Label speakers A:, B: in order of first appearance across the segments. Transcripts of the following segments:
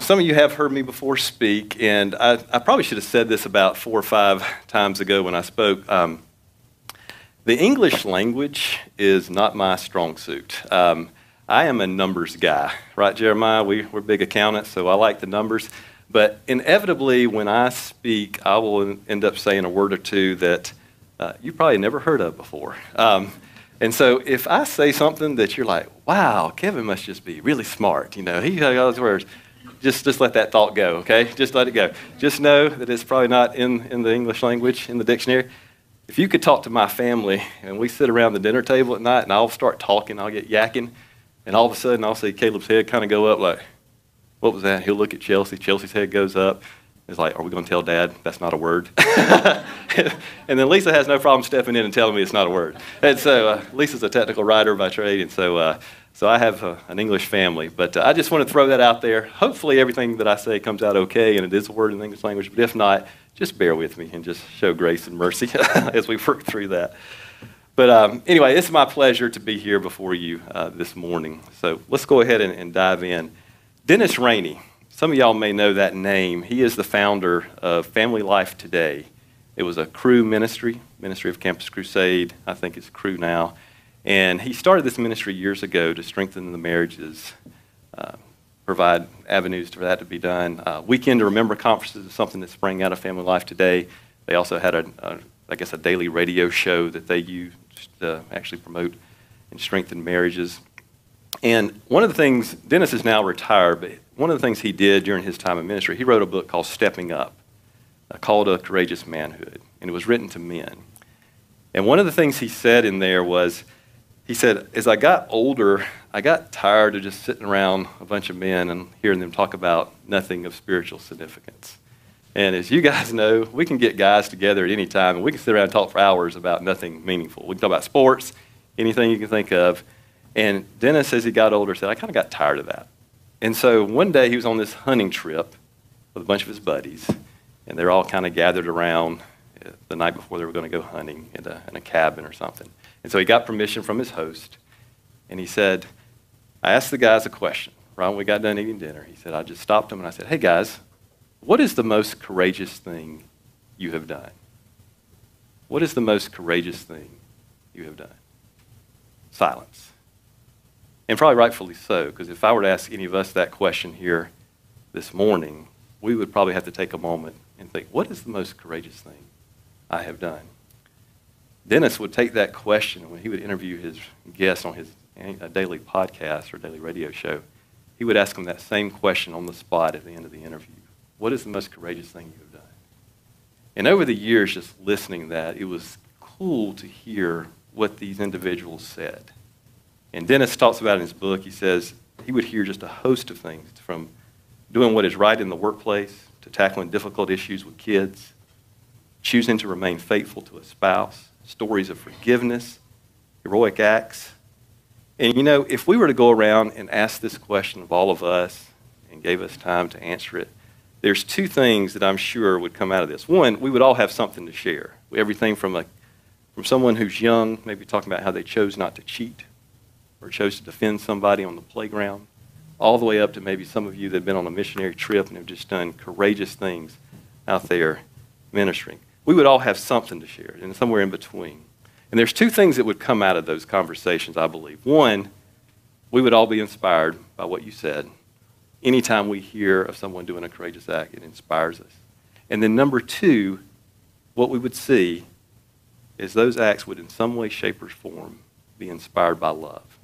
A: some of you have heard me before speak, and I, I, probably should have said this about four or five times ago when I spoke. Um, the English language is not my strong suit. Um, I am a numbers guy, right, Jeremiah? We, we're big accountants, so I like the numbers. But inevitably, when I speak, I will end up saying a word or two that uh, you probably never heard of before. Um, and so if I say something that you're like, wow, Kevin must just be really smart, you know, he got all those words, just, just let that thought go, okay? Just let it go. Just know that it's probably not in, in the English language, in the dictionary. If you could talk to my family and we sit around the dinner table at night and I'll start talking, I'll get yakking, and all of a sudden I'll see Caleb's head kind of go up like, what was that? He'll look at Chelsea. Chelsea's head goes up. It's like, are we going to tell dad that's not a word? and then Lisa has no problem stepping in and telling me it's not a word. And so uh, Lisa's a technical writer by trade, and so, uh, so I have uh, an English family. But uh, I just want to throw that out there. Hopefully everything that I say comes out okay, and it is a word in the English language. But if not, just bear with me and just show grace and mercy as we work through that. But um, anyway, it's my pleasure to be here before you uh, this morning. So let's go ahead and, and, dive in. Dennis Rainey, some of y'all may know that name. He is the founder of Family Life Today. It was a Cru ministry, Ministry of Campus Crusade. I think it's Cru now. And he started this ministry years ago to strengthen the marriages, uh, provide avenues for that to be done. Uh, Weekend to Remember conferences is something that sprang out of Family Life today. They also had a, a I guess, a daily radio show that they used to actually promote and strengthen marriages. And one of the things, Dennis is now retired, but one of the things he did during his time in ministry, he wrote a book called Stepping Up, called a courageous manhood, and it was written to men. And one of the things he said in there was, he said, as I got older, I got tired of just sitting around a bunch of men and hearing them talk about nothing of spiritual significance. And as you guys know, we can get guys together at any time and we can sit around and talk for hours about nothing meaningful. We can talk about sports, anything you can think of. And Dennis, as he got older, said, I kind of got tired of that. And so one day he was on this hunting trip with a bunch of his buddies, and they're all kind of gathered around eh, the night before they were going to go hunting in a, in a cabin or something. And so he got permission from his host, and he said, I asked the guys a question. Right when we got done eating dinner, he said, I just stopped him and I said, Hey guys, what is the most courageous thing you have done? What is the most courageous thing you have done? Silence. And probably rightfully so, because if I were to ask any of us that question here this morning, we would probably have to take a moment and think, what is the most courageous thing I have done? Dennis would take that question when he would interview his guests on his daily podcast or daily radio show. He would ask them that same question on the spot at the end of the interview. What is the most courageous thing you have done? And over the years, just listening to that, it was cool to hear what these individuals said. And Dennis talks about in his book, he says he would hear just a host of things from doing what is right in the workplace to tackling difficult issues with kids, choosing to remain faithful to a spouse, stories of forgiveness, heroic acts. And you know, if we were to go around and ask this question of all of us and gave us time to answer it, there's two things that I'm sure would come out of this. One, we would all have something to share. Everything from, a, from someone who's young, maybe talking about how they chose not to cheat or chose to defend somebody on the playground, all the way up to maybe some of you that have been on a missionary trip and have just done courageous things out there ministering. We would all have something to share, and somewhere in between. And there's two things that would come out of those conversations, I believe. One, we would all be inspired by what you said anytime we hear of someone doing a courageous act, it inspires us. And then number two, what we would see is those acts would in some way, shape, or form be inspired by love.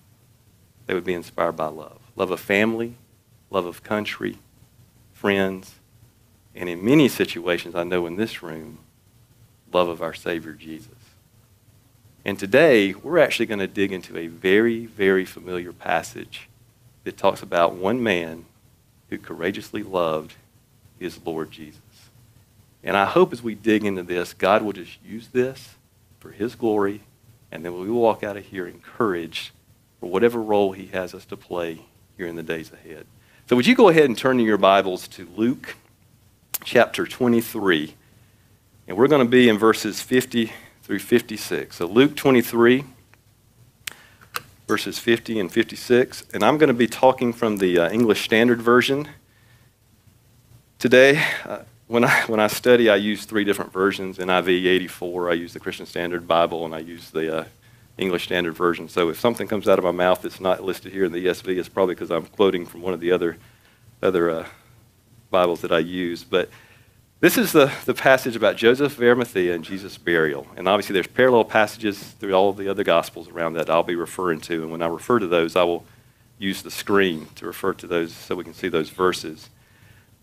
A: They would be inspired by love. Love of family, love of country, friends, and in many situations, I know in this room, love of our Savior Jesus. And today, we're actually going to dig into a very, very familiar passage that talks about one man who courageously loved his Lord Jesus. And I hope as we dig into this, God will just use this for his glory, and then we will walk out of here encouraged for whatever role he has us to play here in the days ahead. So would you go ahead and turn in your Bibles to Luke chapter 23. And we're going to be in verses 50 through 56. So Luke 23 verses 50 and 56. And I'm going to be talking from the uh, English Standard Version. Today, uh, when, I, when I study, I use three different versions NIV 84, I use the Christian Standard Bible, and I use the uh, English Standard Version. So if something comes out of my mouth that's not listed here in the ESV, it's probably because I'm quoting from one of the other, other uh, Bibles that I use. But this is the, the passage about Joseph of Arimathea and Jesus' burial. And obviously, there's parallel passages through all the other Gospels around that I'll be referring to. And when I refer to those, I will use the screen to refer to those so we can see those verses.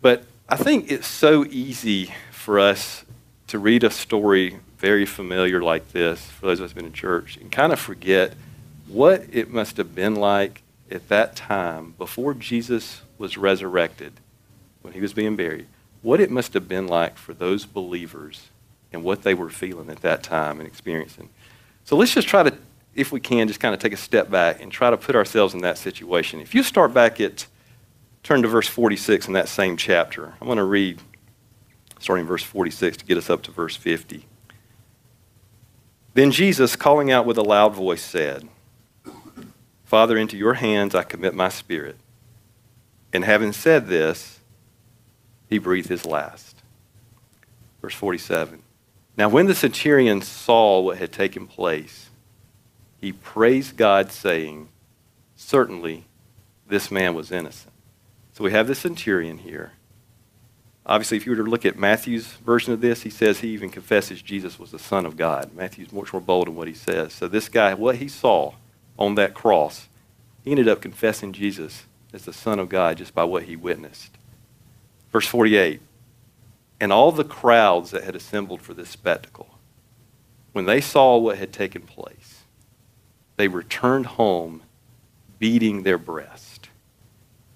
A: But I think it's so easy for us to read a story very familiar like this, for those of us who've been in church, and kind of forget what it must have been like at that time before Jesus was resurrected, when he was being buried, what it must have been like for those believers and what they were feeling at that time and experiencing. So let's just try to, if we can, just kind of take a step back and try to put ourselves in that situation. If you start back at Turn to verse 46 in that same chapter. I'm going to read starting verse 46 to get us up to verse 50. Then Jesus, calling out with a loud voice, said, Father, into your hands I commit my spirit. And having said this, he breathed his last. Verse 47. Now, when the centurion saw what had taken place, he praised God, saying, Certainly this man was innocent. So we have the centurion here. Obviously, if you were to look at Matthew's version of this, he says he even confesses Jesus was the Son of God. Matthew's much more bold in what he says. So this guy, what he saw on that cross, he ended up confessing Jesus as the Son of God just by what he witnessed. Verse 48 And all the crowds that had assembled for this spectacle, when they saw what had taken place, they returned home beating their breast.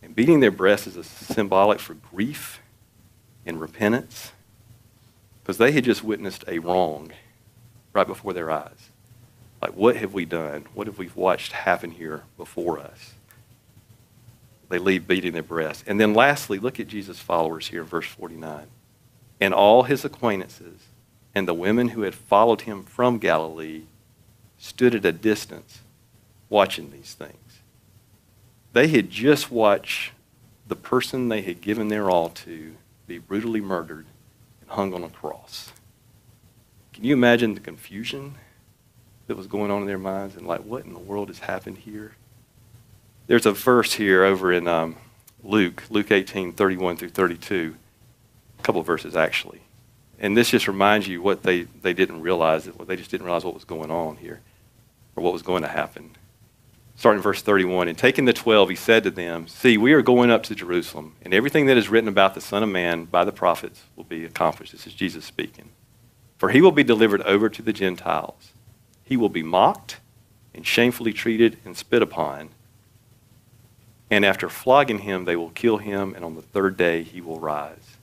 A: And beating their breast is a symbolic for grief and repentance because they had just witnessed a wrong right before their eyes. Like, what have we done? What have we watched happen here before us? They leave beating their breasts. And then lastly, look at Jesus' followers here in verse 49. And all his acquaintances and the women who had followed him from Galilee stood at a distance watching these things. They had just watched the person they had given their all to be brutally murdered and hung on a cross. Can you imagine the confusion that was going on in their minds and like, what in the world has happened here? There's a verse here over in um, Luke, Luke 18, 31 through 32, a couple of verses actually. And this just reminds you what they, they didn't realize, they just didn't realize what was going on here or what was going to happen starting in verse 31. And taking the twelve, he said to them, See, we are going up to Jerusalem, and everything that is written about the Son of Man by the prophets will be accomplished. This is Jesus speaking. For he will be delivered over to the Gentiles. He will be mocked and shamefully treated and spit upon. And after flogging him, they will kill him, and on the third day he will rise.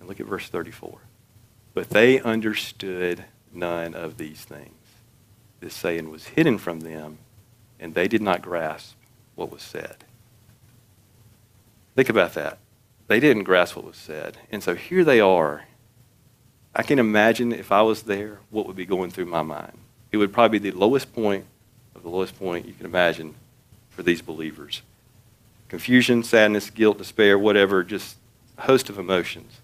A: And look at verse 34. But they understood none of these things. This saying was hidden from them and they did not grasp what was said. Think about that. They didn't grasp what was said. And so here they are. I can imagine if I was there, what would be going through my mind. It would probably be the lowest point of the lowest point you can imagine for these believers. Confusion, sadness, guilt, despair, whatever, just a host of emotions.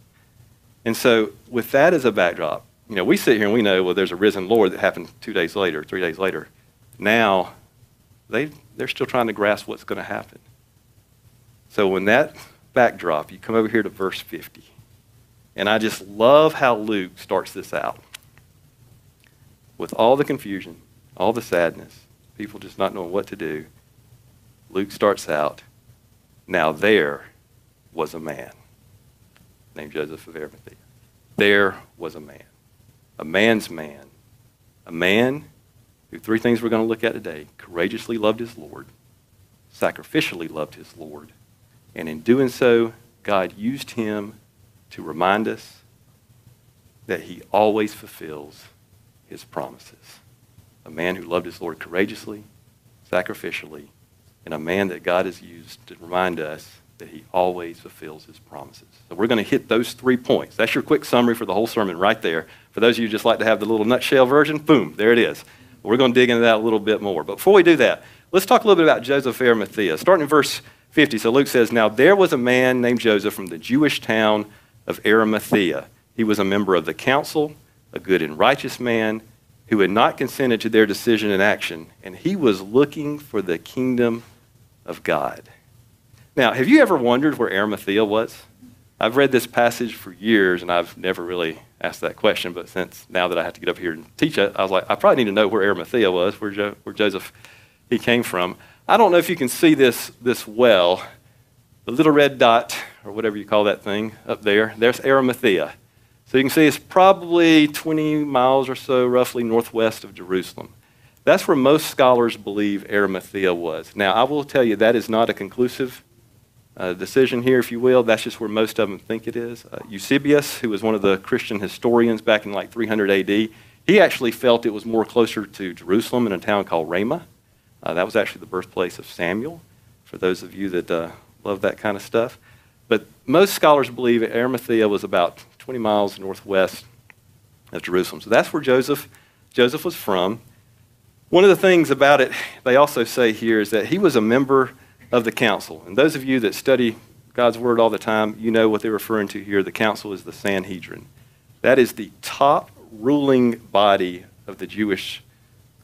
A: And so, with that as a backdrop, you know, we sit here and we know, well, there's a risen Lord that happened two days later, three days later. Now, they, they're still trying to grasp what's going to happen. So when that backdrop, you come over here to verse 50. And I just love how Luke starts this out. With all the confusion, all the sadness, people just not knowing what to do, Luke starts out, now there was a man named Joseph of Arimathea. There was a man, a man's man, a man who three things we're going to look at today courageously loved his Lord, sacrificially loved his Lord, and in doing so, God used him to remind us that he always fulfills his promises. A man who loved his Lord courageously, sacrificially, and a man that God has used to remind us that he always fulfills his promises. So we're going to hit those three points. That's your quick summary for the whole sermon right there. For those of you just like to have the little nutshell version, boom, there it is. We're going to dig into that a little bit more. But before we do that, let's talk a little bit about Joseph Arimathea. Starting in verse 50. So Luke says, Now there was a man named Joseph from the Jewish town of Arimathea. He was a member of the council, a good and righteous man who had not consented to their decision and action, and he was looking for the kingdom of God. Now, have you ever wondered where Arimathea was? I've read this passage for years, and I've never really asked that question, but since now that I have to get up here and teach it, I was like, I probably need to know where Arimathea was, where, jo- where Joseph he came from. I don't know if you can see this, this well. The little red dot, or whatever you call that thing up there, there's Arimathea. So you can see it's probably 20 miles or so, roughly northwest of Jerusalem. That's where most scholars believe Arimathea was. Now, I will tell you that is not a conclusive uh, decision here, if you will. That's just where most of them think it is. Uh, Eusebius, who was one of the Christian historians back in like 300 AD, he actually felt it was more closer to Jerusalem in a town called Ramah. Uh, that was actually the birthplace of Samuel, for those of you that uh, love that kind of stuff. But most scholars believe Arimathea was about 20 miles northwest of Jerusalem. So that's where Joseph, Joseph was from. One of the things about it, they also say here, is that he was a member of the council. And those of you that study God's word all the time, you know what they're referring to here. The council is the Sanhedrin. That is the top ruling body of the Jewish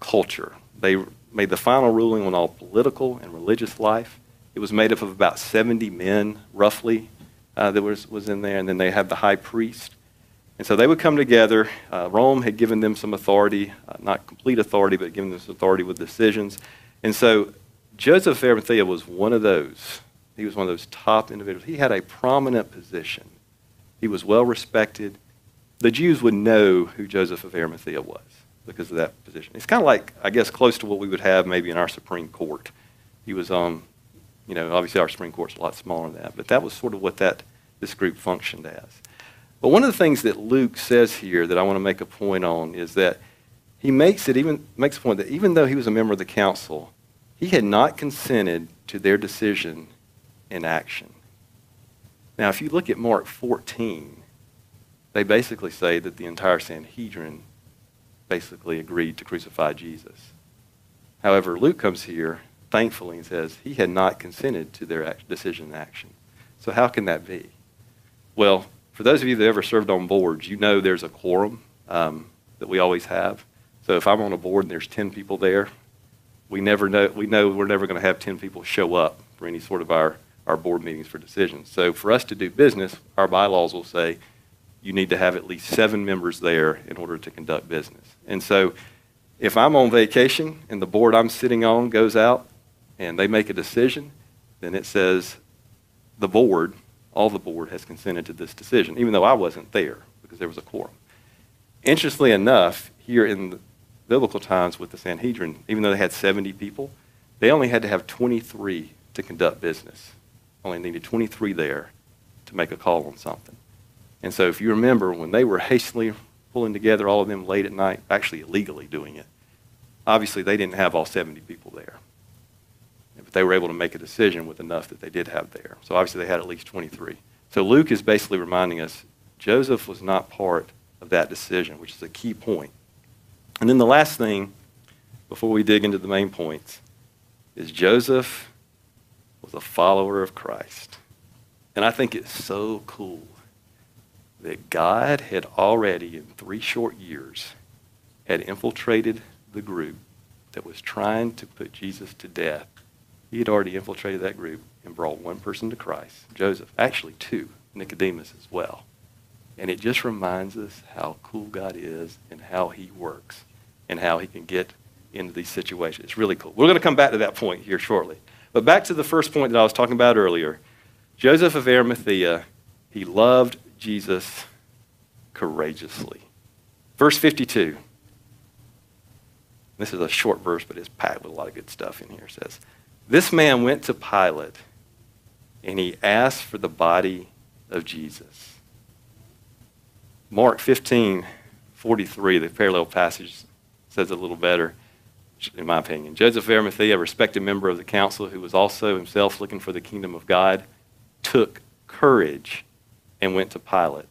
A: culture. They made the final ruling on all political and religious life. It was made up of about 70 men, roughly, uh, that was, was in there, and then they had the high priest. And so they would come together. Uh, Rome had given them some authority, uh, not complete authority, but given them some authority with decisions. And so Joseph of Arimathea was one of those. He was one of those top individuals. He had a prominent position. He was well respected. The Jews would know who Joseph of Arimathea was because of that position. It's kind of like, I guess, close to what we would have maybe in our Supreme Court. He was um, you know, obviously our Supreme Court's a lot smaller than that, but that was sort of what that this group functioned as. But one of the things that Luke says here that I want to make a point on is that he makes it even makes a point that even though he was a member of the council, he had not consented to their decision in action. Now, if you look at Mark 14, they basically say that the entire Sanhedrin basically agreed to crucify Jesus. However, Luke comes here thankfully, and says he had not consented to their decision and action. So how can that be? Well, for those of you that ever served on boards, you know there's a quorum um, that we always have. So if I'm on a board and there's 10 people there, we never know, we know we're never going to have 10 people show up for any sort of our, our board meetings for decisions. So for us to do business, our bylaws will say you need to have at least seven members there in order to conduct business. And so if I'm on vacation and the board I'm sitting on goes out, and they make a decision, then it says the board, all the board has consented to this decision, even though I wasn't there because there was a quorum. Interestingly enough, here in biblical times with the Sanhedrin, even though they had 70 people, they only had to have 23 to conduct business. Only needed 23 there to make a call on something. And so if you remember, when they were hastily pulling together all of them late at night, actually illegally doing it, obviously they didn't have all 70 people there but they were able to make a decision with enough that they did have there. So obviously they had at least 23. So Luke is basically reminding us Joseph was not part of that decision, which is a key point. And then the last thing, before we dig into the main points, is Joseph was a follower of Christ. And I think it's so cool that God had already, in three short years, had infiltrated the group that was trying to put Jesus to death he had already infiltrated that group and brought one person to Christ, Joseph, actually two, Nicodemus as well. And it just reminds us how cool God is and how he works and how he can get into these situations. It's really cool. We're going to come back to that point here shortly. But back to the first point that I was talking about earlier. Joseph of Arimathea, he loved Jesus courageously. Verse 52. This is a short verse, but it's packed with a lot of good stuff in here. It says, this man went to Pilate and he asked for the body of Jesus. Mark 15, 43, the parallel passage says a little better, in my opinion. Joseph of Arimathea, a respected member of the council who was also himself looking for the kingdom of God, took courage and went to Pilate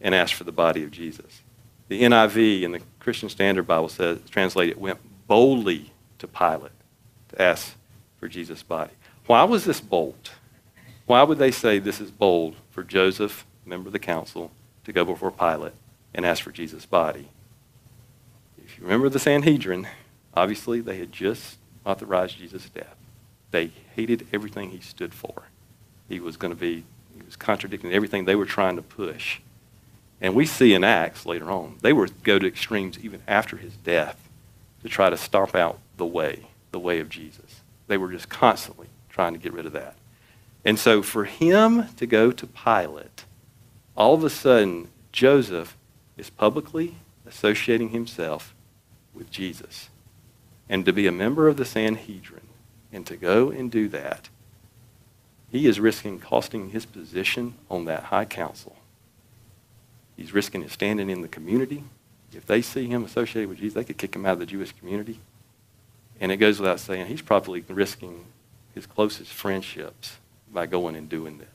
A: and asked for the body of Jesus. The NIV and the Christian Standard Bible says, translated, went boldly to Pilate to ask for Jesus' body. Why was this bold? Why would they say this is bold for Joseph member of the council, to go before Pilate and ask for Jesus' body. If you remember the Sanhedrin, obviously they had just authorized Jesus' death. They hated everything he stood for. He was going to be, he was contradicting everything they were trying to push. And we see in Acts later on, they would go to extremes even after his death to try to stomp out the way, the way of Jesus. They were just constantly trying to get rid of that. And so for him to go to Pilate, all of a sudden, Joseph is publicly associating himself with Jesus. And to be a member of the Sanhedrin and to go and do that, he is risking costing his position on that high council. He's risking his standing in the community. If they see him associated with Jesus, they could kick him out of the Jewish community. And it goes without saying, he's probably risking his closest friendships by going and doing this.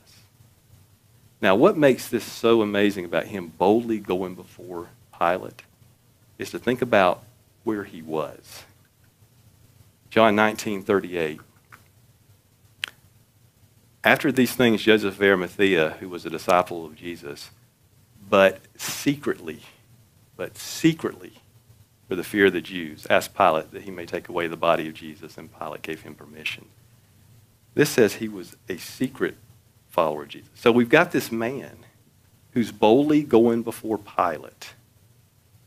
A: Now, what makes this so amazing about him boldly going before Pilate is to think about where he was. John 19, 38. After these things, Joseph of Arimathea, who was a disciple of Jesus, but secretly, but secretly, for the fear of the Jews, asked Pilate that he may take away the body of Jesus, and Pilate gave him permission. This says he was a secret follower of Jesus. So we've got this man who's boldly going before Pilate,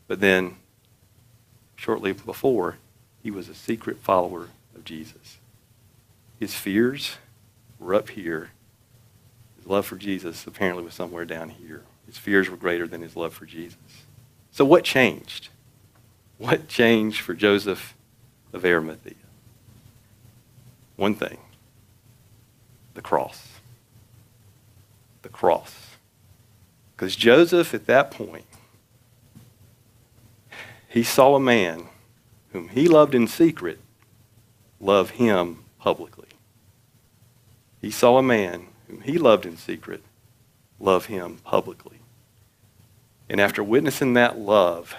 A: but then shortly before, he was a secret follower of Jesus. His fears were up here. His love for Jesus apparently was somewhere down here. His fears were greater than his love for Jesus. So what changed? What changed for Joseph of Arimathea? One thing the cross. The cross. Because Joseph, at that point, he saw a man whom he loved in secret love him publicly. He saw a man whom he loved in secret love him publicly. And after witnessing that love,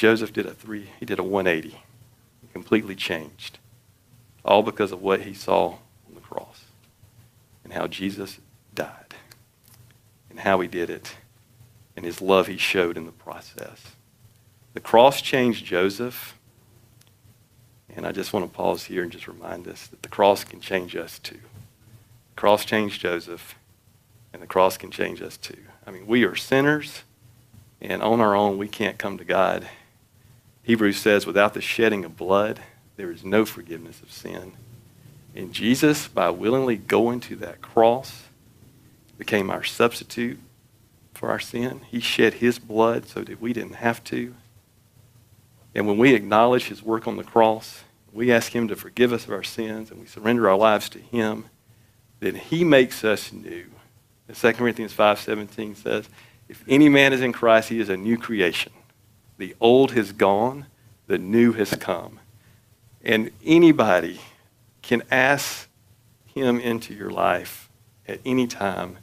A: Joseph did a three, he did a 180. He completely changed. All because of what he saw on the cross and how Jesus died and how he did it and his love he showed in the process. The cross changed Joseph. And I just want to pause here and just remind us that the cross can change us too. The cross changed Joseph, and the cross can change us too. I mean, we are sinners, and on our own, we can't come to God. Hebrews says, without the shedding of blood, there is no forgiveness of sin. And Jesus, by willingly going to that cross, became our substitute for our sin. He shed his blood so that we didn't have to. And when we acknowledge his work on the cross, we ask him to forgive us of our sins and we surrender our lives to him, then he makes us new. And 2 Corinthians 5:17 says, "If any man is in Christ, he is a new creation. The old has gone, the new has come." And anybody can ask him into your life at any time.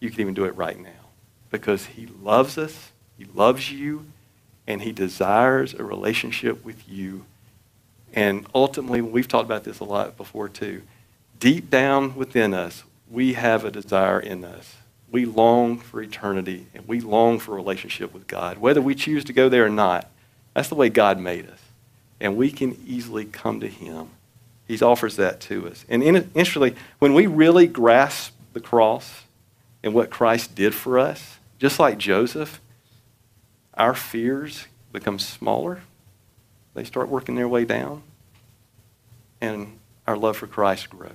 A: You can even do it right now because he loves us, he loves you, and he desires a relationship with you. And ultimately, we've talked about this a lot before too. Deep down within us, we have a desire in us. We long for eternity and we long for a relationship with God. Whether we choose to go there or not, that's the way God made us. And we can easily come to Him. He offers that to us. And interestingly, when we really grasp the cross and what Christ did for us, just like Joseph, our fears become smaller. They start working their way down. And our love for Christ grows.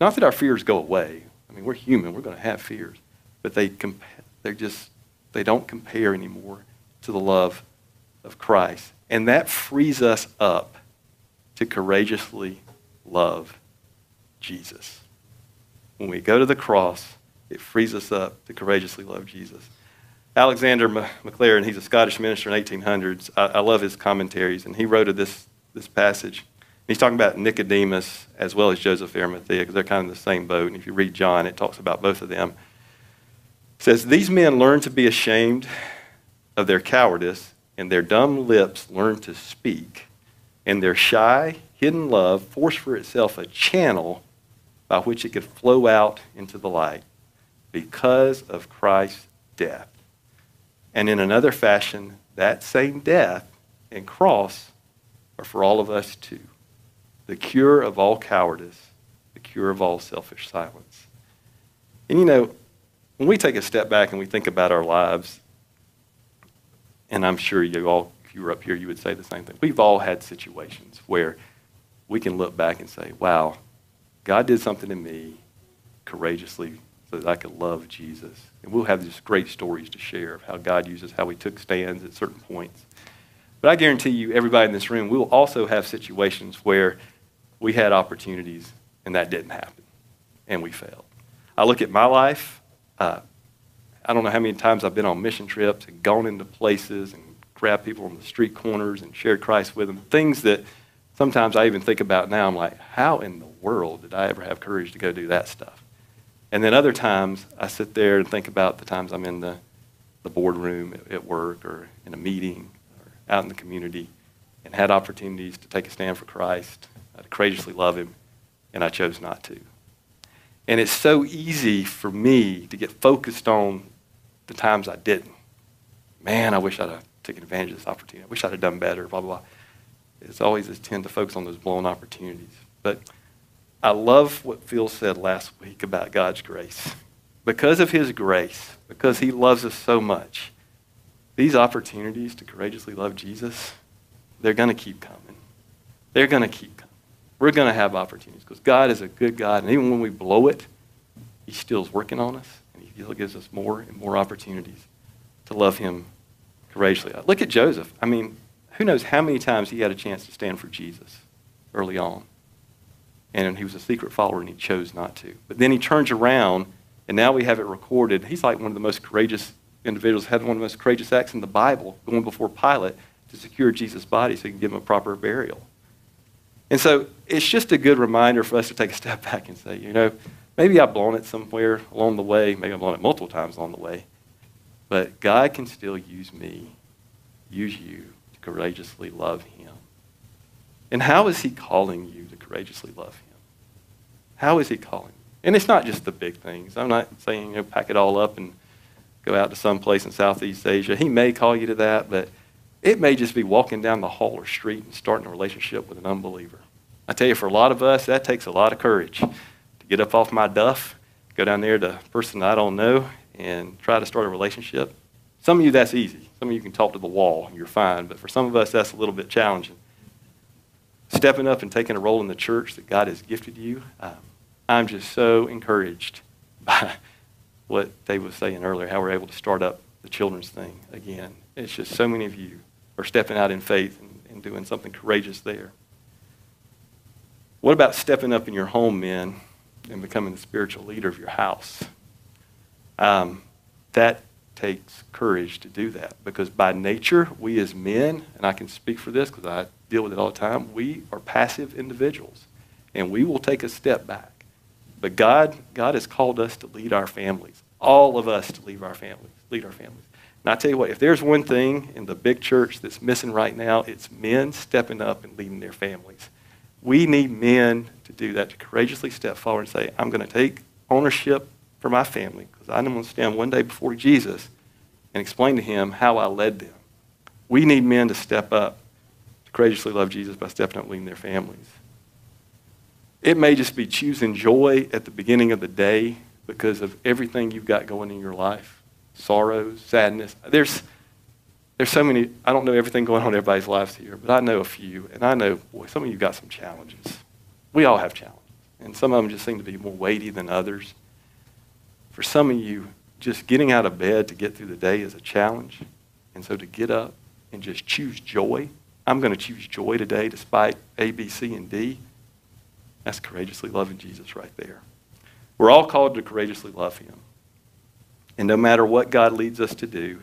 A: Not that our fears go away. I mean, we're human. We're going to have fears. But they they're just, they don't compare anymore to the love of Christ. And that frees us up to courageously love Jesus. When we go to the cross, it frees us up to courageously love Jesus. Alexander Maclaren, he's a Scottish minister in 1800s. I, I love his commentaries, and he wrote of this, this passage. He's talking about Nicodemus as well as Joseph Arimathea because they're kind of in the same boat. And if you read John, it talks about both of them. Says, These men learn to be ashamed of their cowardice, and their dumb lips learn to speak, and their shy, hidden love forced for itself a channel by which it could flow out into the light because of Christ's death. And in another fashion, that same death and cross are for all of us too. The cure of all cowardice, the cure of all selfish silence. And you know, when we take a step back and we think about our lives, and I'm sure you all, if you were up here, you would say the same thing. We've all had situations where we can look back and say, wow, God did something in me courageously so that I could love Jesus. And we'll have these great stories to share of how God uses how we took stands at certain points. But I guarantee you, everybody in this room, we'll also have situations where we had opportunities and that didn't happen and we failed. I look at my life. Uh, I don't know how many times I've been on mission trips and gone into places and grabbed people on the street corners and shared Christ with them. Things that sometimes I even think about now. I'm like, how in the world did I ever have courage to go do that stuff? And then other times I sit there and think about the times I'm in the, the boardroom at, at work or in a meeting or out in the community and had opportunities to take a stand for Christ, uh, to courageously love Him, and I chose not to. And it's so easy for me to get focused on the times I didn't. Man, I wish I'd have taken advantage of this opportunity. I wish I'd have done better, blah, blah, blah. It's always a tend to focus on those blown opportunities. But I love what Phil said last week about God's grace. Because of his grace, because he loves us so much, these opportunities to courageously love Jesus, they're going to keep coming. They're going to keep. We're going to have opportunities because God is a good God. And even when we blow it, he still is working on us. And He still gives us more and more opportunities to love him courageously. Uh, look at Joseph. I mean, who knows how many times he had a chance to stand for Jesus early on. And he was a secret follower and he chose not to. But then he turns around and now we have it recorded. He's like one of the most courageous individuals, had one of the most courageous acts in the Bible, going before Pilate to secure Jesus' body so he can give him a proper burial. And so it's just a good reminder for us to take a step back and say, you know, Maybe I've blown it somewhere along the way. Maybe I've blown it multiple times along the way. But God can still use me, use you to courageously love Him. And how is He calling you to courageously love Him? How is He calling? And it's not just the big things. I'm not saying, you know, pack it all up and go out to some place in Southeast Asia. He may call you to that, but it may just be walking down the hall or street and starting a relationship with an unbeliever. I tell you, for a lot of us, that takes a lot of courage to get up off my duff, go down there to a person I don't know, and try to start a relationship. Some of you, that's easy. Some of you can talk to the wall, and you're fine. But for some of us, that's a little bit challenging. Stepping up and taking a role in the church that God has gifted you, um, I'm just so encouraged by what Dave was saying earlier, how we're able to start up the children's thing again. It's just so many of you are stepping out in faith and, and doing something courageous there. What about stepping up in your home, men? and becoming the spiritual leader of your house. Um, that takes courage to do that because by nature, we as men, and I can speak for this because I deal with it all the time, we are passive individuals and we will take a step back. But God, God has called us to lead our families, all of us to lead our families, lead our families. And I tell you what, if there's one thing in the big church that's missing right now, it's men stepping up and leading their families. We need men to do that, to courageously step forward and say, I'm going to take ownership for my family because I'm going to stand one day before Jesus and explain to him how I led them. We need men to step up, to courageously love Jesus by stepping up leading their families. It may just be choosing joy at the beginning of the day because of everything you've got going in your life sorrows, sadness. There's there's so many, I don't know everything going on in everybody's lives here, but I know a few, and I know, boy, some of you got some challenges. We all have challenges, and some of them just seem to be more weighty than others. For some of you, just getting out of bed to get through the day is a challenge. And so to get up and just choose joy, I'm going to choose joy today despite A, B, C, and D. That's courageously loving Jesus right there. We're all called to courageously love him. And no matter what God leads us to do,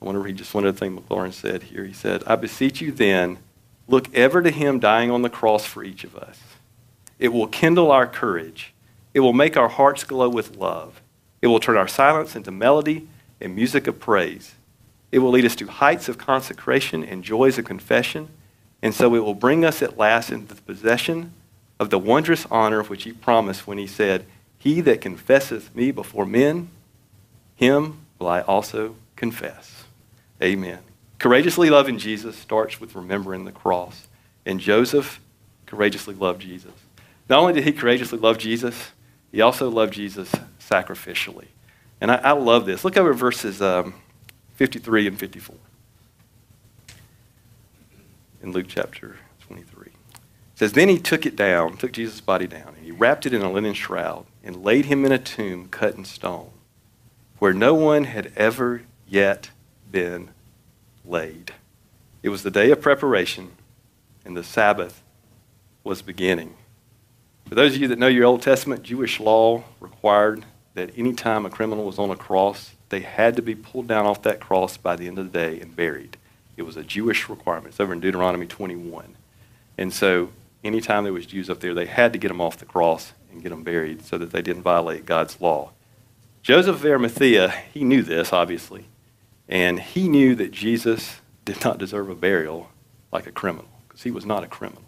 A: I want to read just one other thing Maclaren said here. He said, I beseech you then, look ever to him dying on the cross for each of us. It will kindle our courage. It will make our hearts glow with love. It will turn our silence into melody and music of praise. It will lead us to heights of consecration and joys of confession. And so it will bring us at last into the possession of the wondrous honor of which he promised when he said, He that confesseth me before men, him will I also confess. Amen. Courageously loving Jesus starts with remembering the cross. And Joseph courageously loved Jesus. Not only did he courageously love Jesus, he also loved Jesus sacrificially. And I, I love this. Look over verses um, 53 and 54 in Luke chapter 23. It says, Then he took it down, took Jesus' body down, and he wrapped it in a linen shroud and laid him in a tomb cut in stone, where no one had ever yet been laid. It was the day of preparation, and the Sabbath was beginning. For those of you that know your Old Testament, Jewish law required that any time a criminal was on a cross, they had to be pulled down off that cross by the end of the day and buried. It was a Jewish requirement. It's over in Deuteronomy 21. And so anytime there was Jews up there, they had to get them off the cross and get them buried so that they didn't violate God's law. Joseph of Arimathea, he knew this, obviously, and he knew that Jesus did not deserve a burial like a criminal, because he was not a criminal.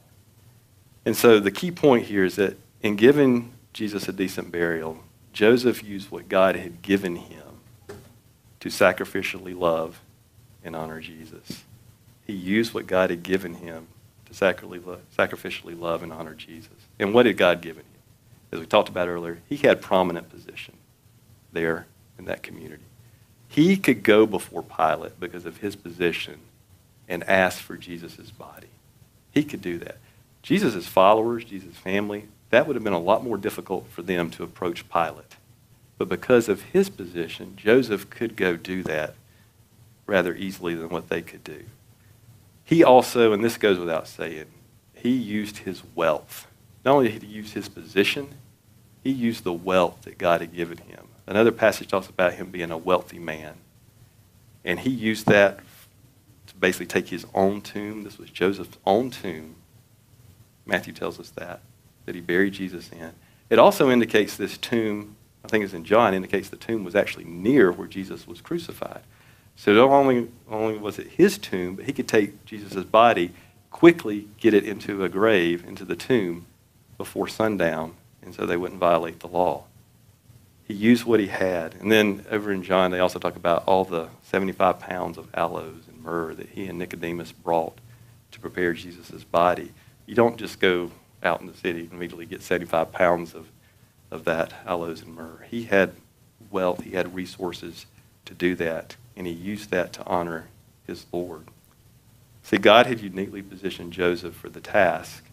A: And so the key point here is that in giving Jesus a decent burial, Joseph used what God had given him to sacrificially love and honor Jesus. He used what God had given him sacrificially love and honor Jesus. And what had God given him? As we talked about earlier, he had prominent position there in that community. He could go before Pilate because of his position and ask for Jesus' body. He could do that. Jesus' followers, Jesus' family, that would have been a lot more difficult for them to approach Pilate. But because of his position, Joseph could go do that rather easily than what they could do. He also, and this goes without saying, he used his wealth. Not only did he use his position, he used the wealth that God had given him. Another passage talks about him being a wealthy man. And he used that to basically take his own tomb. This was Joseph's own tomb. Matthew tells us that, that he buried Jesus in. It also indicates this tomb, I think it's in John, indicates the tomb was actually near where Jesus was crucified. So not only, only was it his tomb, but he could take Jesus' body, quickly get it into a grave, into the tomb, before sundown, and so they wouldn't violate the law. He used what he had. And then over in John, they also talk about all the 75 pounds of aloes and myrrh that he and Nicodemus brought to prepare Jesus' body. You don't just go out in the city and immediately get 75 pounds of, of that aloes and myrrh. He had wealth, he had resources to do that and he used that to honor his Lord. See, God had uniquely positioned Joseph for the task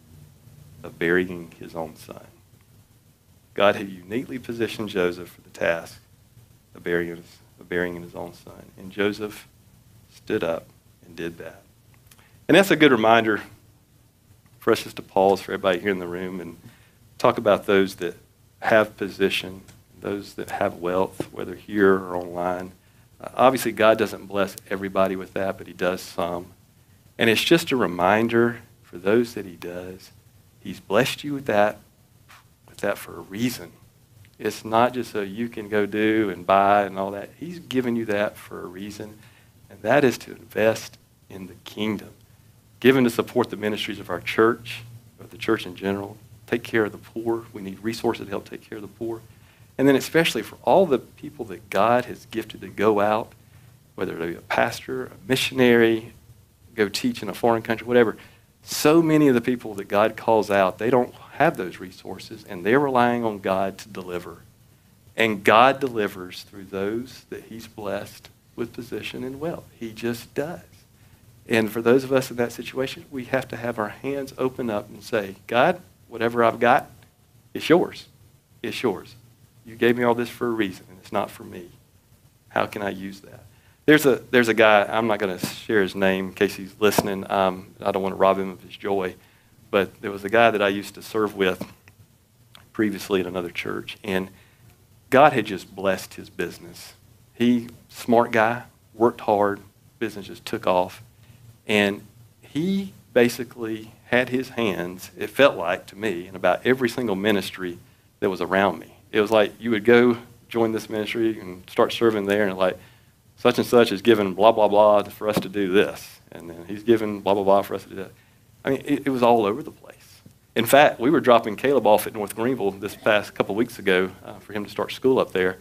A: of burying his own son. God had uniquely positioned Joseph for the task of burying his, of burying his own son. And Joseph stood up and did that. And that's a good reminder for us just to pause for everybody here in the room and talk about those that have position, those that have wealth, whether here or online obviously, God doesn't bless everybody with that, but He does some. And it's just a reminder for those that He does. He's blessed you with that, with that for a reason. It's not just so you can go do and buy and all that. He's given you that for a reason, and that is to invest in the kingdom. Given to support the ministries of our church, of the church in general, take care of the poor. We need resources to help take care of the poor. And then especially for all the people that God has gifted to go out, whether they be a pastor, a missionary, go teach in a foreign country, whatever. So many of the people that God calls out, they don't have those resources, and they're relying on God to deliver. And God delivers through those that He's blessed with position and wealth. He just does. And for those of us in that situation, we have to have our hands open up and say, God, whatever I've got, it's yours. It's yours. You gave me all this for a reason, and it's not for me. How can I use that? There's a, there's a guy, I'm not going to share his name in case he's listening. Um, I don't want to rob him of his joy. But there was a guy that I used to serve with previously at another church, and God had just blessed his business. He, smart guy, worked hard, business just took off, and he basically had his hands, it felt like to me, in about every single ministry that was around me it was like you would go join this ministry and start serving there, and like such and such is given blah blah blah for us to do this, and then he's given blah blah blah for us to do that. I mean, it, it was all over the place. In fact, we were dropping Caleb off at North Greenville this past couple weeks ago uh, for him to start school up there.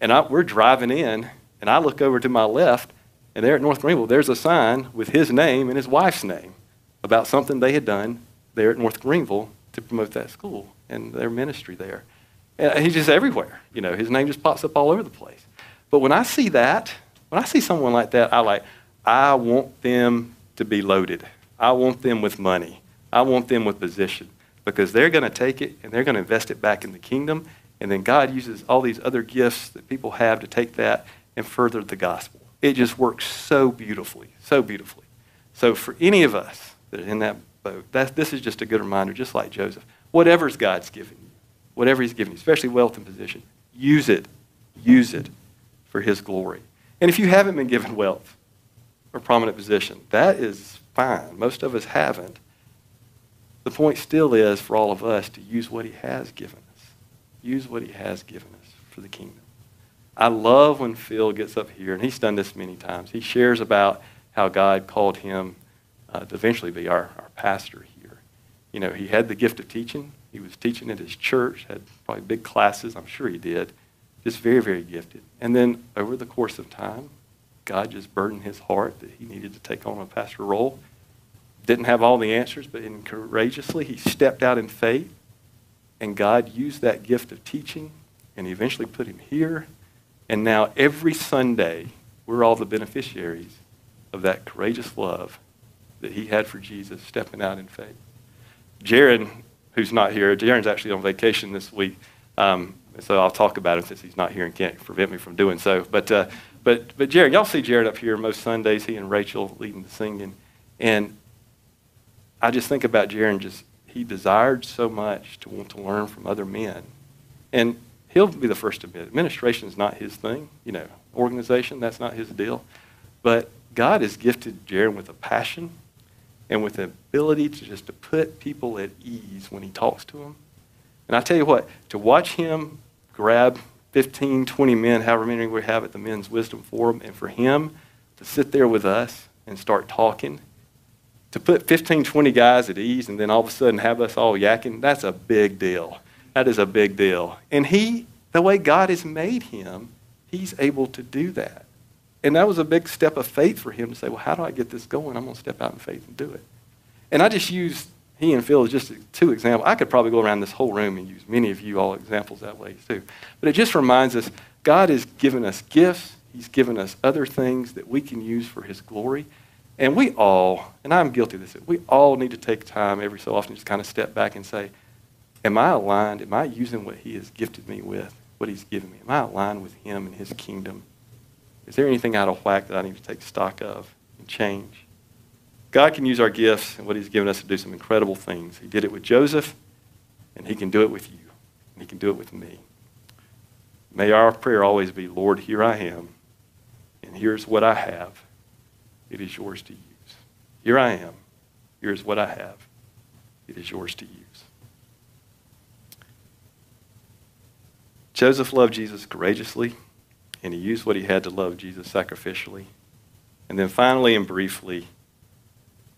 A: And I, we're driving in, and I look over to my left, and there at North Greenville, there's a sign with his name and his wife's name about something they had done there at North Greenville to promote that school and their ministry there. And he's just everywhere. You know, his name just pops up all over the place. But when I see that, when I see someone like that, I like, I want them to be loaded. I want them with money. I want them with position because they're going to take it and they're going to invest it back in the kingdom. And then God uses all these other gifts that people have to take that and further the gospel. It just works so beautifully, so beautifully. So for any of us that are in that boat, that, this is just a good reminder, just like Joseph. Whatever's God's given you, whatever he's given you, especially wealth and position, use it. Use it for his glory. And if you haven't been given wealth or prominent position, that is fine. Most of us haven't. The point still is for all of us to use what he has given us. Use what he has given us for the kingdom. I love when Phil gets up here, and he's done this many times. He shares about how God called him uh, to eventually be our, our pastor here. You know, he had the gift of teaching. He was teaching at his church, had probably big classes. I'm sure he did. Just very, very gifted. And then over the course of time, God just burdened his heart that he needed to take on a pastor role. Didn't have all the answers, but courageously he stepped out in faith, and God used that gift of teaching, and he eventually put him here. And now every Sunday, we're all the beneficiaries of that courageous love that he had for Jesus, stepping out in faith. Jared, who's not here, Jared's actually on vacation this week. Um, so I'll talk about him since he's not here and can't prevent me from doing so. But, uh, but, but Jared, y'all see Jared up here most Sundays, he and Rachel leading the singing. And I just think about Jared just, he desired so much to want to learn from other men. And he'll be the first to admit, administration is not his thing, you know, organization, that's not his deal. But God has gifted Jared with a passion and with the ability to just to put people at ease when he talks to them. And I tell you what, to watch him grab 15, 20 men, however many we have at the Men's Wisdom Forum, and for him to sit there with us and start talking, to put 15, 20 guys at ease and then all of a sudden have us all yakking, that's a big deal. That is a big deal. And he, the way God has made him, he's able to do that. And that was a big step of faith for him to say, well, how do I get this going? I'm going to step out in faith and do it. And I just used he and Phil as just two examples. I could probably go around this whole room and use many of you all examples that way too. But it just reminds us God has given us gifts. He's given us other things that we can use for his glory. And we all, and I'm guilty of this, we all need to take time every so often to just kind of step back and say, Am I aligned? Am I using what he has gifted me with, what he's given me? Am I aligned with him and his kingdom? Is there anything out of whack that I need to take stock of and change? God can use our gifts and what he's given us to do some incredible things. He did it with Joseph, and he can do it with you, and he can do it with me. May our prayer always be, Lord, here I am, and here's what I have. It is yours to use. Here I am. Here's what I have. It is yours to use. Joseph loved Jesus courageously, and he used what he had to love Jesus sacrificially. And then finally and briefly,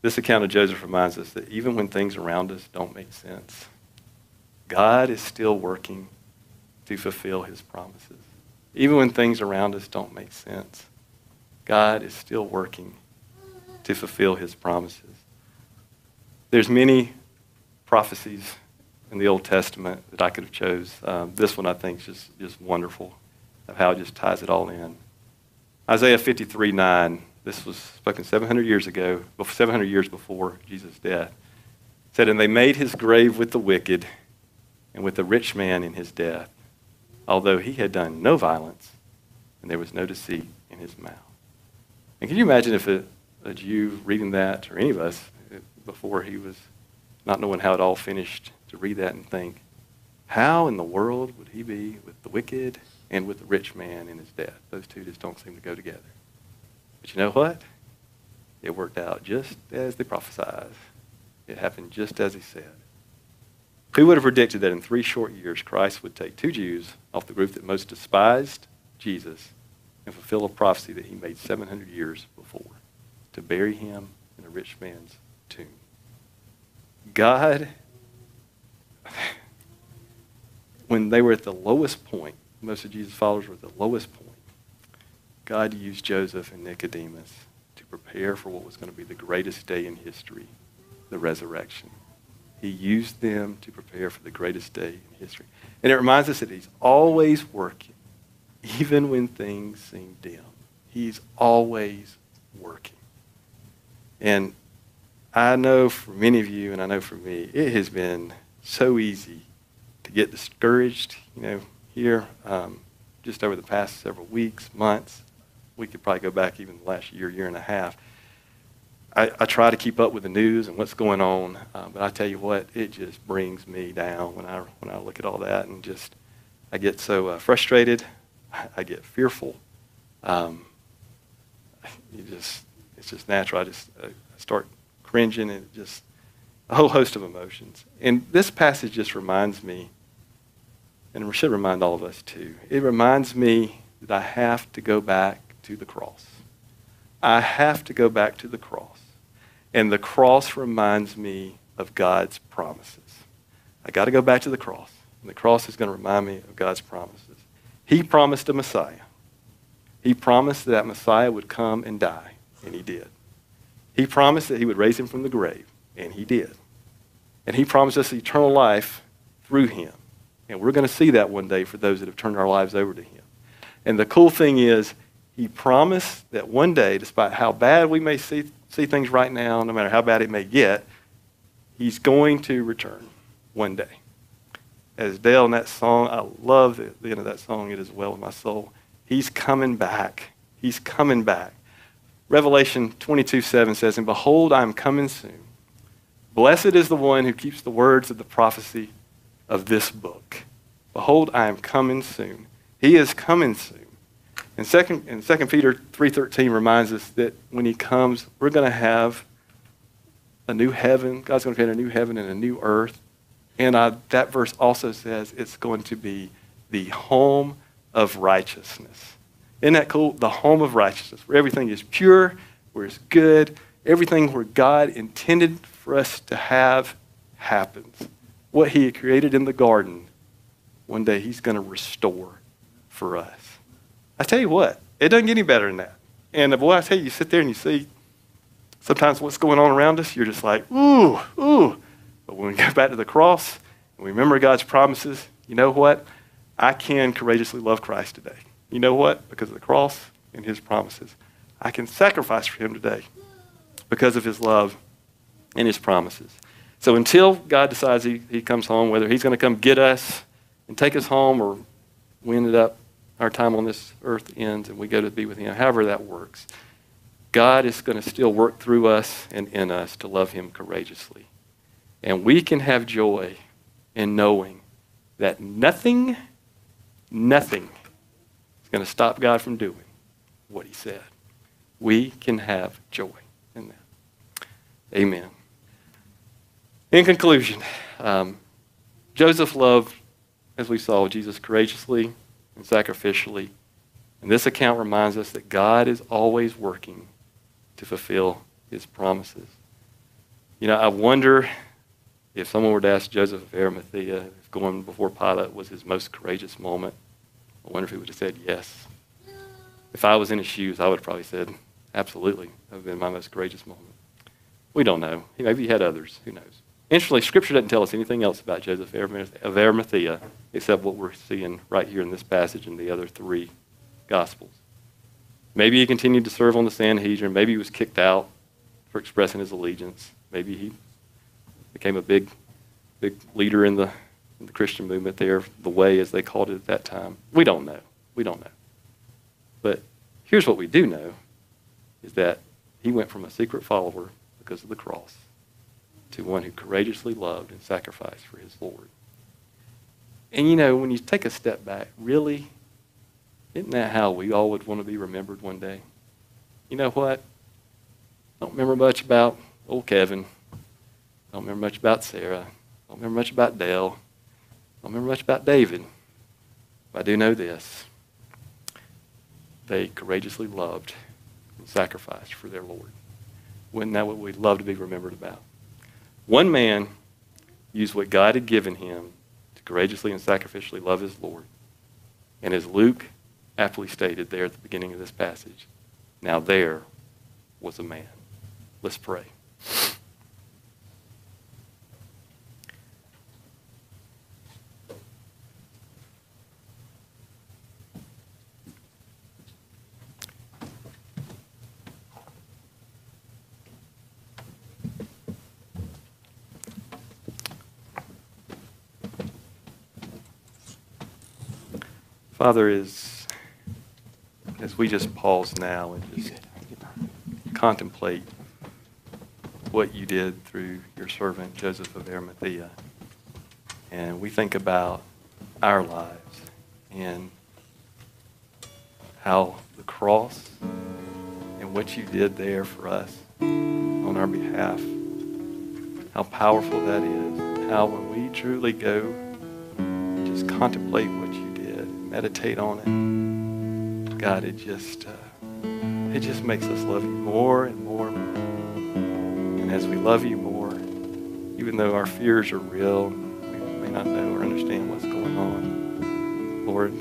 A: this account of Joseph reminds us that even when things around us don't make sense, God is still working to fulfill his promises. Even when things around us don't make sense, God is still working to fulfill his promises. There's many prophecies in the Old Testament that I could have chose. Um, this one I think is just, just wonderful of how it just ties it all in. Isaiah 53, 9 this was spoken 700 years ago, 700 years before Jesus' death. Said, And they made his grave with the wicked and with the rich man in his death, although he had done no violence and there was no deceit in his mouth. And can you imagine if a, a Jew reading that, or any of us, before he was not knowing how it all finished, to read that and think, how in the world would he be with the wicked and with the rich man in his death? Those two just don't seem to go together. But you know what? It worked out just as they prophesied. It happened just as he said. Who would have predicted that in three short years Christ would take two Jews off the group that most despised Jesus and fulfill a prophecy that he made 700 years before to bury him in a rich man's tomb? God when they were at the lowest point, most of Jesus' followers were at the lowest point, God used Joseph and Nicodemus to prepare for what was going to be the greatest day in history, the resurrection. He used them to prepare for the greatest day in history. And it reminds us that he's always working, even when things seem dim. He's always working. And I know for many of you, and I know for me, it has been so easy to get discouraged, you know, here um, just over the past several weeks, months. We could probably go back even the last year, year and a half. I, I try to keep up with the news and what's going on, uh, but I tell you what, it just brings me down when I when I look at all that and just I get so uh, frustrated, I get fearful. Um, you just it's just natural. I just uh, start cringing and just a whole host of emotions. And this passage just reminds me, and it should remind all of us too. It reminds me that I have to go back to the cross. I have to go back to the cross. And the cross reminds me of God's promises. I got to go back to the cross. And the cross is going to remind me of God's promises. He promised a Messiah. He promised that Messiah would come and die, and he did. He promised that he would raise him from the grave, and he did. And he promised us eternal life through him. And we're going to see that one day for those that have turned our lives over to him. And the cool thing is, he promised that one day, despite how bad we may see, see things right now, no matter how bad it may get, he's going to return one day. As Dale in that song, I love the, the end of that song, It Is Well With My Soul. He's coming back. He's coming back. Revelation 22 7 says, And behold, I am coming soon. Blessed is the one who keeps the words of the prophecy of this book. Behold, I am coming soon. He is coming soon. And second, and second Peter 3.13 reminds us that when he comes, we're going to have a new heaven. God's going to create a new heaven and a new earth. And uh, that verse also says it's going to be the home of righteousness. Isn't that cool? The home of righteousness, where everything is pure, where it's good, everything where God intended for us to have happens. What He had created in the garden, one day He's going to restore for us. I tell you what, it doesn't get any better than that. And the boy, I tell you, you sit there and you see sometimes what's going on around us, you're just like, ooh, ooh. But when we go back to the cross and we remember God's promises, you know what? I can courageously love Christ today. You know what? Because of the cross and his promises. I can sacrifice for him today because of his love and his promises. So until God decides he, he comes home, whether he's going to come get us and take us home or we ended up, our time on this earth ends and we go to be with him, however that works, God is going to still work through us and in us to love him courageously. And we can have joy in knowing that nothing, nothing is going to stop God from doing what he said. We can have joy in that. Amen. In conclusion, um, Joseph loved, as we saw, Jesus courageously and sacrificially. And this account reminds us that God is always working to fulfill his promises. You know, I wonder if someone were to ask Joseph of Arimathea if going before Pilate was his most courageous moment, I wonder if he would have said yes. If I was in his shoes, I would have probably said, absolutely. That would have been my most courageous moment. We don't know. Maybe he had others. Who knows? Interestingly, Scripture doesn't tell us anything else about Joseph of Arimathea except what we're seeing right here in this passage and the other three Gospels. Maybe he continued to serve on the Sanhedrin. Maybe he was kicked out for expressing his allegiance. Maybe he became a big, big leader in the the Christian movement there, the way as they called it at that time. We don't know. We don't know. But here's what we do know is that he went from a secret follower because of the cross to one who courageously loved and sacrificed for his Lord. And you know, when you take a step back, really, isn't that how we all would want to be remembered one day? You know what? I don't remember much about old Kevin. I don't remember much about Sarah. I don't remember much about Dale. I don't remember much about David, but I do know this. They courageously loved and sacrificed for their Lord. Wouldn't that what we'd love to be remembered about? One man used what God had given him to courageously and sacrificially love his Lord. And as Luke aptly stated there at the beginning of this passage, now there was a man. Let's pray. Father, as, as we just pause now and just contemplate what you did through your servant Joseph of Arimathea, and we think about our lives and how the cross and what you did there for us on our behalf, how powerful that is, how when we truly go, just contemplate what you meditate on it, God, it just uh, it just makes us love you more and more and as we love you more, even though our fears are real, we may not know or understand what's going on, Lord,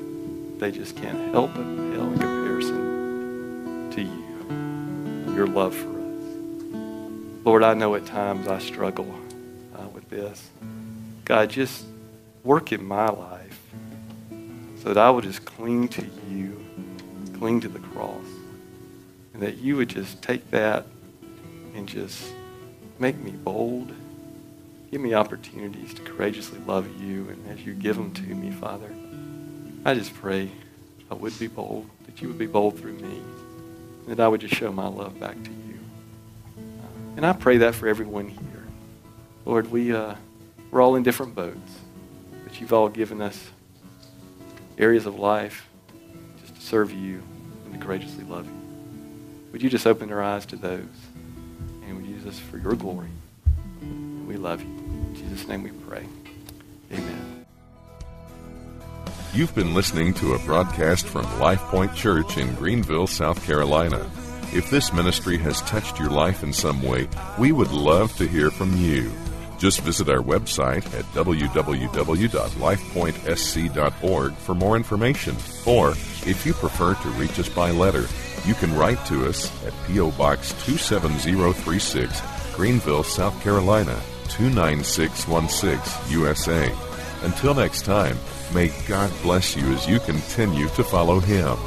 A: they just can't help but pale in comparison to you, your love for us. Lord, I know at times I struggle uh, with this. God, just work in my life so that I would just cling to you, cling to the cross, and that you would just take that and just make me bold. Give me opportunities to courageously love you, and as you give them to me, Father, I just pray I would be bold, that you would be bold through me, and that I would just show my love back to you. And I pray that for everyone here. Lord, we, uh, we're all in different boats, but you've all given us areas of life just to serve you and to courageously love you. Would you just open our eyes to those and would use us for your glory? We love you. In Jesus' name we pray. Amen.
B: You've been listening to a broadcast from Life Point Church in Greenville, South Carolina. If this ministry has touched your life in some way, we would love to hear from you. Just visit our website at www.lifepointsc.org for more information. Or, if you prefer to reach us by letter, you can write to us at P.O. Box 27036, Greenville, South Carolina 29616, USA. Until next time, may God bless you as you continue to follow Him.